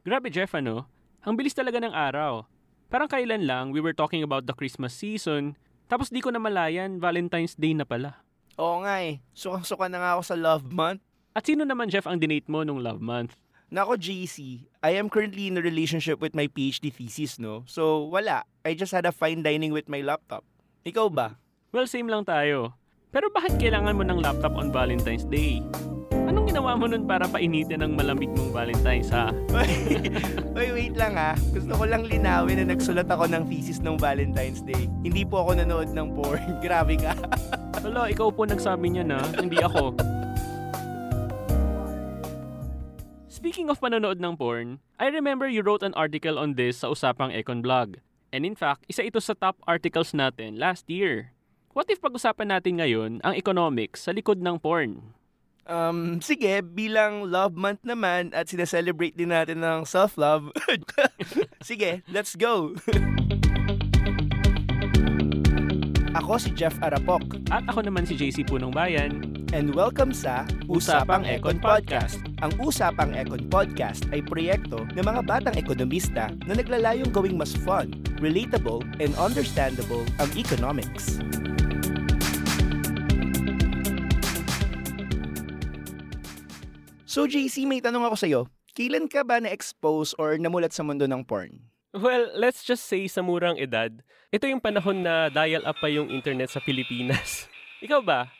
Grabe Jeff, ano? Ang bilis talaga ng araw. Parang kailan lang we were talking about the Christmas season, tapos di ko na malayan, Valentine's Day na pala. Oo nga eh. Sukang-suka na nga ako sa love month. At sino naman Jeff ang dinate mo nung love month? Nako, JC, I am currently in a relationship with my PhD thesis, no? So, wala. I just had a fine dining with my laptop. Ikaw ba? Well, same lang tayo. Pero bakit kailangan mo ng laptop on Valentine's Day? Anong ginawa mo nun para painitin ang malamig mong Valentine's, ha? Oy, wait lang ha. Gusto ko lang linawin na nagsulat ako ng thesis ng Valentine's Day. Hindi po ako nanood ng porn. Grabe ka. Wala, ikaw po nagsabi niya na, hindi ako. Speaking of panonood ng porn, I remember you wrote an article on this sa usapang Econ Blog. And in fact, isa ito sa top articles natin last year. What if pag-usapan natin ngayon ang economics sa likod ng porn? Um, sige, bilang love month naman at sineselebrate din natin ng self-love. sige, let's go! Ako si Jeff Arapok. At ako naman si JC Punong Bayan. And welcome sa Usapang Econ Podcast. Ang Usapang Econ Podcast ay proyekto ng mga batang ekonomista na naglalayong gawing mas fun, relatable, and understandable ang economics. So JC, may tanong ako sa'yo. Kailan ka ba na-expose or namulat sa mundo ng porn? Well, let's just say sa murang edad, ito yung panahon na dial-up pa yung internet sa Pilipinas. Ikaw ba?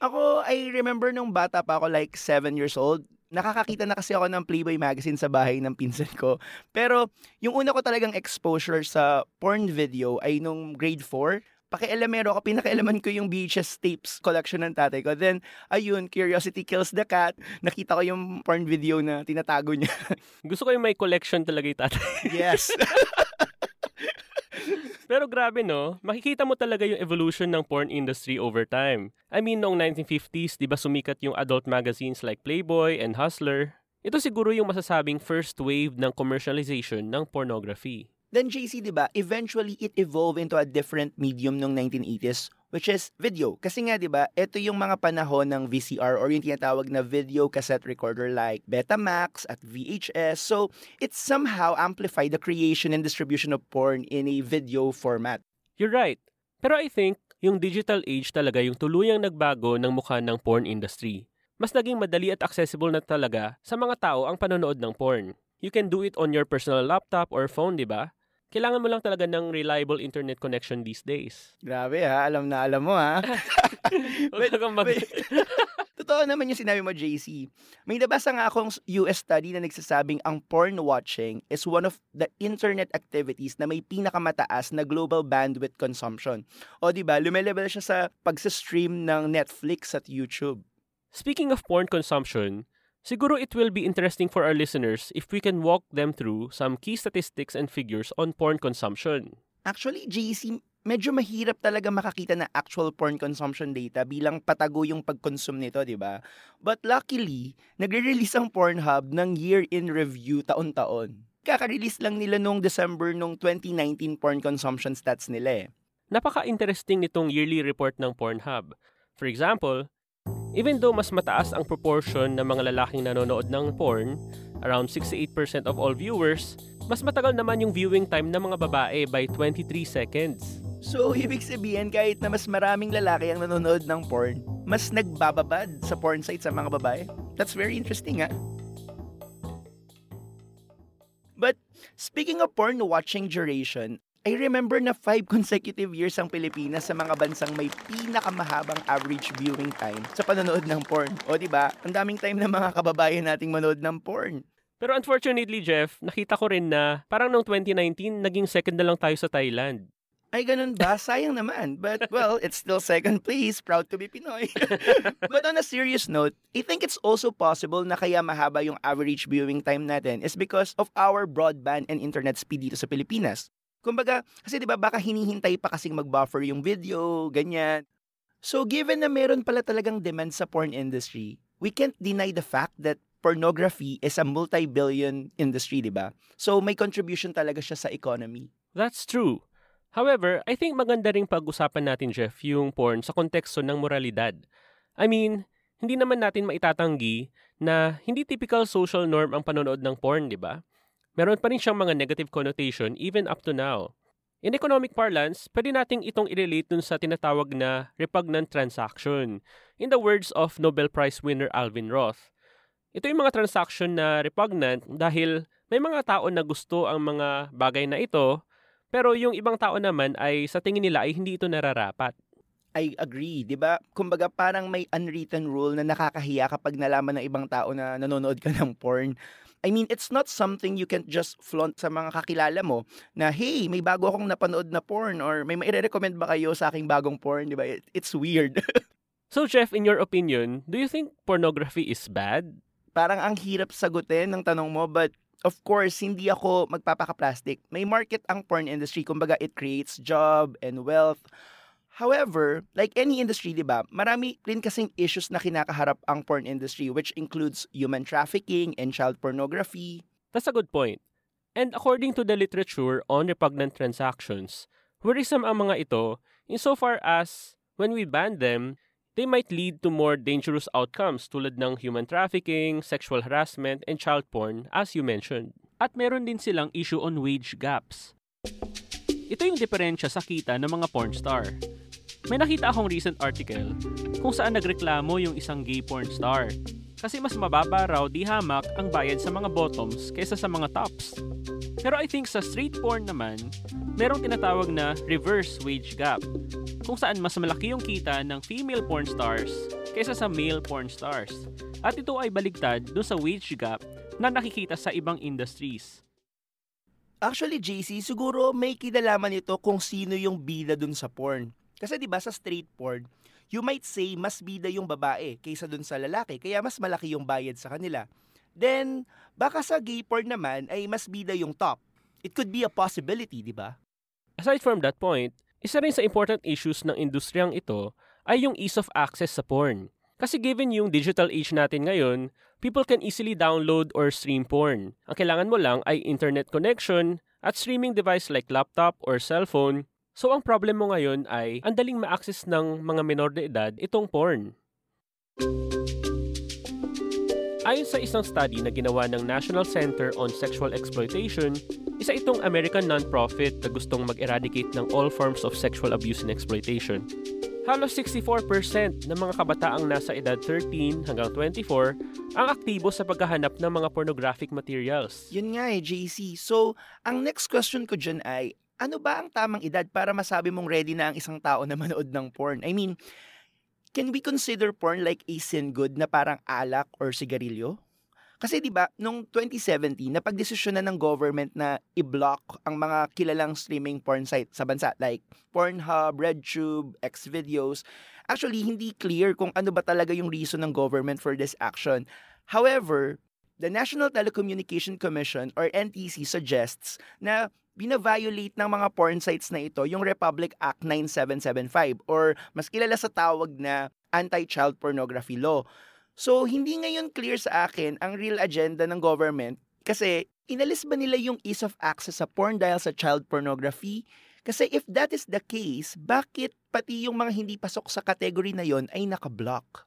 Ako, I remember nung bata pa ako, like 7 years old, nakakakita na kasi ako ng Playboy magazine sa bahay ng pinsan ko. Pero yung una ko talagang exposure sa porn video ay nung grade 4 pakialamero ako, pinakailaman ko yung VHS tapes collection ng tatay ko. Then, ayun, Curiosity Kills the Cat. Nakita ko yung porn video na tinatago niya. Gusto ko yung may collection talaga yung tatay. yes. Pero grabe no, makikita mo talaga yung evolution ng porn industry over time. I mean, noong 1950s, di ba sumikat yung adult magazines like Playboy and Hustler? Ito siguro yung masasabing first wave ng commercialization ng pornography. Then JC, di ba, eventually it evolved into a different medium nung 1980s, which is video. Kasi nga, di ba, ito yung mga panahon ng VCR or yung tinatawag na video cassette recorder like Betamax at VHS. So, it somehow amplified the creation and distribution of porn in a video format. You're right. Pero I think, yung digital age talaga yung tuluyang nagbago ng mukha ng porn industry. Mas naging madali at accessible na talaga sa mga tao ang panonood ng porn. You can do it on your personal laptop or phone, di ba? Kailangan mo lang talaga ng reliable internet connection these days. Grabe ha, alam na alam mo ha. Kang mag- Totoo naman yung sinabi mo, JC. May nabasa nga akong US study na nagsasabing ang porn watching is one of the internet activities na may pinakamataas na global bandwidth consumption. O di ba, lumelevel siya sa pagsa-stream ng Netflix at YouTube. Speaking of porn consumption, Siguro it will be interesting for our listeners if we can walk them through some key statistics and figures on porn consumption. Actually, JC, medyo mahirap talaga makakita na actual porn consumption data bilang patago yung pag-consume nito, di ba? But luckily, nagre-release ang Pornhub ng year-in review taon-taon. Kaka-release lang nila nung December nung 2019 porn consumption stats nila eh. Napaka-interesting nitong yearly report ng Pornhub. For example, Even though mas mataas ang proportion ng mga lalaking nanonood ng porn, around 68% of all viewers, mas matagal naman yung viewing time ng mga babae by 23 seconds. So, ibig sabihin kahit na mas maraming lalaki ang nanonood ng porn, mas nagbababad sa porn site sa mga babae? That's very interesting, ha? But, speaking of porn watching duration, I remember na 5 consecutive years ang Pilipinas sa mga bansang may pinakamahabang average viewing time sa panonood ng porn. O di ba? Ang daming time ng mga kababayan nating manood ng porn. Pero unfortunately, Jeff, nakita ko rin na parang noong 2019, naging second na lang tayo sa Thailand. Ay, ganun ba? Sayang naman. But, well, it's still second place. Proud to be Pinoy. But on a serious note, I think it's also possible na kaya mahaba yung average viewing time natin is because of our broadband and internet speed dito sa Pilipinas. Kumbaga, kasi 'di ba baka hinihintay pa kasing mag-buffer yung video, ganyan. So given na meron pala talagang demand sa porn industry, we can't deny the fact that pornography is a multi-billion industry, 'di ba? So may contribution talaga siya sa economy. That's true. However, I think maganda ring pag-usapan natin, Jeff, yung porn sa konteksto ng moralidad. I mean, hindi naman natin maitatanggi na hindi typical social norm ang panonood ng porn, di ba? Meron pa rin siyang mga negative connotation even up to now. In economic parlance, pwede nating itong i-relate dun sa tinatawag na repugnant transaction. In the words of Nobel Prize winner Alvin Roth, ito yung mga transaction na repugnant dahil may mga tao na gusto ang mga bagay na ito pero yung ibang tao naman ay sa tingin nila ay hindi ito nararapat. I agree, 'di ba? Kumbaga parang may unwritten rule na nakakahiya kapag nalaman ng ibang tao na nanonood ka ng porn. I mean, it's not something you can just flaunt sa mga kakilala mo na, hey, may bago akong napanood na porn or may maire-recommend ba kayo sa aking bagong porn, di ba? It's weird. so, Jeff, in your opinion, do you think pornography is bad? Parang ang hirap sagutin ng tanong mo, but of course, hindi ako magpapaka-plastic. May market ang porn industry. Kumbaga, it creates job and wealth. However, like any industry, di ba, marami rin kasing issues na kinakaharap ang porn industry which includes human trafficking and child pornography. That's a good point. And according to the literature on repugnant transactions, worrisome ang mga ito insofar as when we ban them, they might lead to more dangerous outcomes tulad ng human trafficking, sexual harassment, and child porn as you mentioned. At meron din silang issue on wage gaps. Ito yung diferensya sa kita ng mga porn star. May nakita akong recent article kung saan nagreklamo yung isang gay porn star kasi mas mababa raw di hamak ang bayad sa mga bottoms kaysa sa mga tops. Pero I think sa straight porn naman, merong tinatawag na reverse wage gap, kung saan mas malaki yung kita ng female porn stars kaysa sa male porn stars. At ito ay baligtad do sa wage gap na nakikita sa ibang industries. Actually, JC, siguro may kinalaman ito kung sino yung bida dun sa porn. Kasi 'di ba sa straight porn, you might say mas bida yung babae kaysa dun sa lalaki, kaya mas malaki yung bayad sa kanila. Then, baka sa gay porn naman ay mas bida yung top. It could be a possibility, di ba? Aside from that point, isa rin sa important issues ng industriyang ito ay yung ease of access sa porn. Kasi given yung digital age natin ngayon, people can easily download or stream porn. Ang kailangan mo lang ay internet connection at streaming device like laptop or cellphone. So ang problem mo ngayon ay andaling ma-access ng mga menor de edad itong porn. Ayon sa isang study na ginawa ng National Center on Sexual Exploitation, isa itong American non-profit na gustong mag-eradicate ng all forms of sexual abuse and exploitation. Halos 64% ng mga kabataang nasa edad 13 hanggang 24 ang aktibo sa paghahanap ng mga pornographic materials. Yun nga eh, JC. So, ang next question ko dyan ay, ano ba ang tamang edad para masabi mong ready na ang isang tao na manood ng porn? I mean, can we consider porn like a sin good na parang alak or sigarilyo? Kasi 'di ba, nung 2017, napagdesisyon na ng government na i-block ang mga kilalang streaming porn site sa bansa like Pornhub, RedTube, Xvideos. Actually, hindi clear kung ano ba talaga yung reason ng government for this action. However, the National Telecommunication Commission or NTC suggests na bina-violate ng mga porn sites na ito yung Republic Act 9775 or mas kilala sa tawag na Anti-Child Pornography Law. So, hindi ngayon clear sa akin ang real agenda ng government kasi inalis ba nila yung ease of access sa porn dahil sa child pornography? Kasi if that is the case, bakit pati yung mga hindi pasok sa category na yon ay nakablock?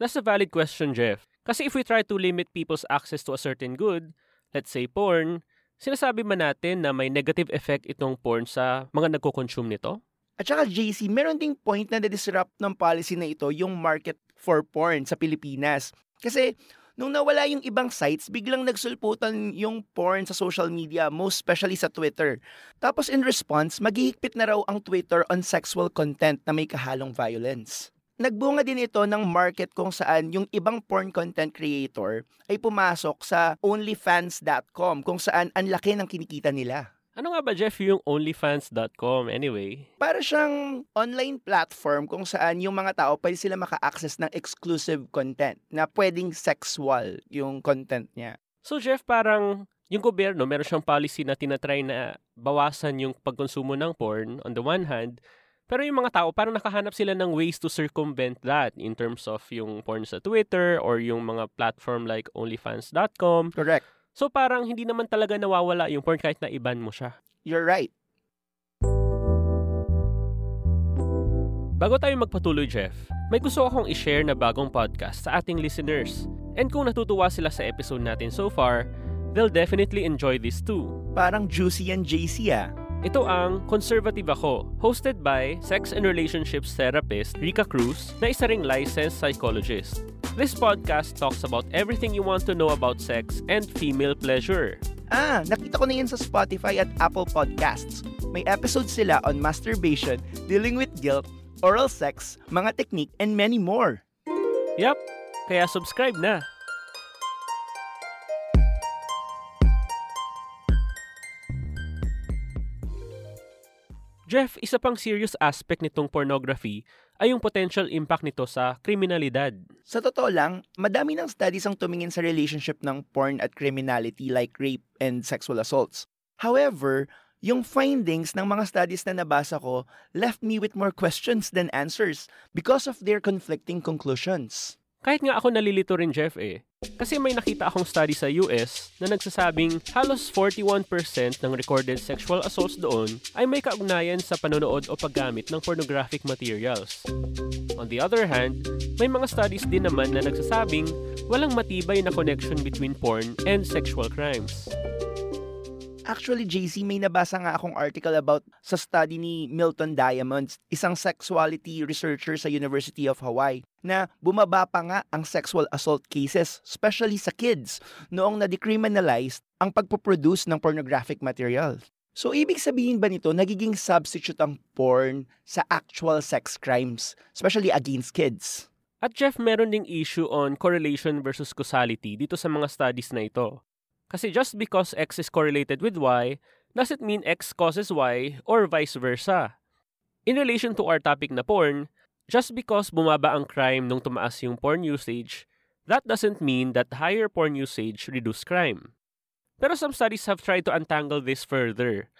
That's a valid question, Jeff. Kasi if we try to limit people's access to a certain good, let's say porn, sinasabi man natin na may negative effect itong porn sa mga nagko-consume nito? At saka JC, meron ding point na na-disrupt ng policy na ito yung market for porn sa Pilipinas. Kasi nung nawala yung ibang sites, biglang nagsulputan yung porn sa social media, most especially sa Twitter. Tapos in response, maghihigpit na raw ang Twitter on sexual content na may kahalong violence. Nagbunga din ito ng market kung saan yung ibang porn content creator ay pumasok sa onlyfans.com kung saan ang laki ng kinikita nila. Ano nga ba, Jeff, yung OnlyFans.com anyway? Para siyang online platform kung saan yung mga tao pwede sila maka-access ng exclusive content na pwedeng sexual yung content niya. So, Jeff, parang yung gobyerno, meron siyang policy na tinatry na bawasan yung pagkonsumo ng porn on the one hand, pero yung mga tao, parang nakahanap sila ng ways to circumvent that in terms of yung porn sa Twitter or yung mga platform like OnlyFans.com. Correct. So parang hindi naman talaga nawawala yung porn kahit na iban mo siya. You're right. Bago tayo magpatuloy, Jeff, may gusto akong i-share na bagong podcast sa ating listeners. And kung natutuwa sila sa episode natin so far, they'll definitely enjoy this too. Parang juicy and JC ah. Ito ang Conservative Ako, hosted by sex and relationships therapist Rika Cruz na isa ring licensed psychologist. This podcast talks about everything you want to know about sex and female pleasure. Ah, nakita ko na yan sa Spotify at Apple Podcasts. May episodes sila on masturbation, dealing with guilt, oral sex, mga technique, and many more. Yup, kaya subscribe na. Jeff, isa pang serious aspect nitong pornography ay yung potential impact nito sa kriminalidad. Sa totoo lang, madami ng studies ang tumingin sa relationship ng porn at criminality like rape and sexual assaults. However, yung findings ng mga studies na nabasa ko left me with more questions than answers because of their conflicting conclusions. Kahit nga ako nalilito rin, Jeff eh. Kasi may nakita akong study sa US na nagsasabing halos 41% ng recorded sexual assaults doon ay may kaugnayan sa panonood o paggamit ng pornographic materials. On the other hand, may mga studies din naman na nagsasabing walang matibay na connection between porn and sexual crimes. Actually, JC, may nabasa nga akong article about sa study ni Milton Diamonds, isang sexuality researcher sa University of Hawaii, na bumaba pa nga ang sexual assault cases, especially sa kids, noong na-decriminalized ang pagpoproduce ng pornographic material. So, ibig sabihin ba nito, nagiging substitute ang porn sa actual sex crimes, especially against kids? At Jeff, meron ding issue on correlation versus causality dito sa mga studies na ito. Kasi just because X is correlated with Y, doesn't mean X causes Y or vice versa. In relation to our topic na porn, just because bumaba ang crime nung tumaas yung porn usage, that doesn't mean that higher porn usage reduce crime. Pero some studies have tried to untangle this further.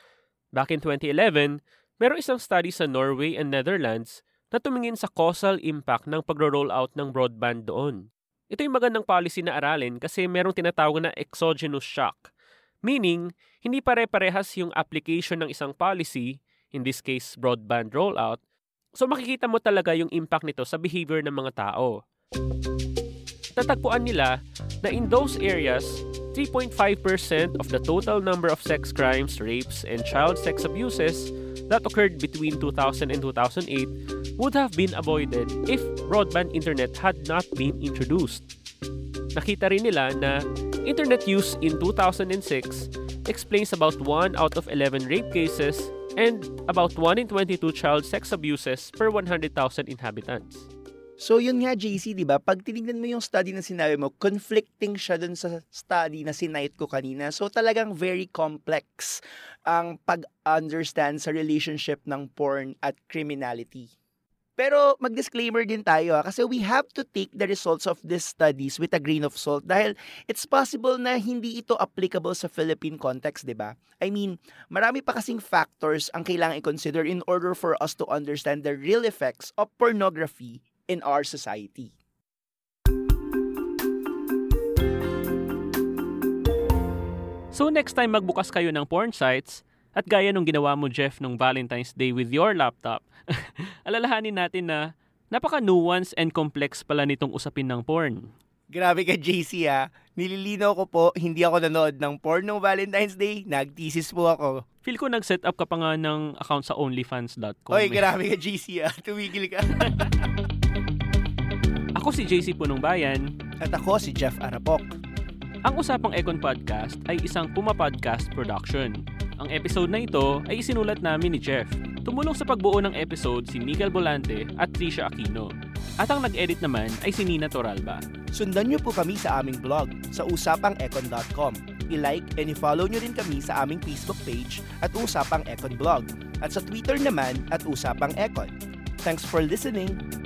Back in 2011, meron isang study sa Norway and Netherlands na tumingin sa causal impact ng pagro-roll out ng broadband doon. Ito yung magandang policy na aralin kasi merong tinatawag na exogenous shock. Meaning, hindi pare-parehas yung application ng isang policy, in this case broadband rollout, so makikita mo talaga yung impact nito sa behavior ng mga tao. Tatagpuan nila na in those areas, 3.5% of the total number of sex crimes, rapes, and child sex abuses that occurred between 2000 and 2008 would have been avoided if broadband internet had not been introduced. Nakita rin nila na internet use in 2006 explains about 1 out of 11 rape cases and about 1 in 22 child sex abuses per 100,000 inhabitants. So yun nga JC, 'di ba? Pag tinignan mo yung study na sinabi mo, conflicting siya dun sa study na sinite ko kanina. So talagang very complex ang pag-understand sa relationship ng porn at criminality. Pero mag-disclaimer din tayo ha, kasi we have to take the results of these studies with a grain of salt dahil it's possible na hindi ito applicable sa Philippine context, 'di ba? I mean, marami pa kasing factors ang kailangan i-consider in order for us to understand the real effects of pornography in our society. So next time magbukas kayo ng porn sites, at gaya nung ginawa mo Jeff nung Valentine's Day with your laptop, alalahanin natin na napaka-nuance and complex pala nitong usapin ng porn. Grabe ka JC ha. Nililinaw ko po, hindi ako nanood ng porn nung Valentine's Day. Nag-thesis po ako. Feel ko nag-set up ka pa nga ng account sa onlyfans.com. Oy, eh. grabe ka JC ha. Tumigil ka. Ako si JC Punong Bayan. At ako si Jeff Arapok. Ang Usapang Econ Podcast ay isang Puma Podcast production. Ang episode na ito ay isinulat namin ni Jeff. Tumulong sa pagbuo ng episode si Miguel Bolante at Trisha Aquino. At ang nag-edit naman ay si Nina Toralba. Sundan niyo po kami sa aming blog sa usapangecon.com i-like and i-follow nyo rin kami sa aming Facebook page at Usapang Econ Blog at sa Twitter naman at Usapang Econ. Thanks for listening!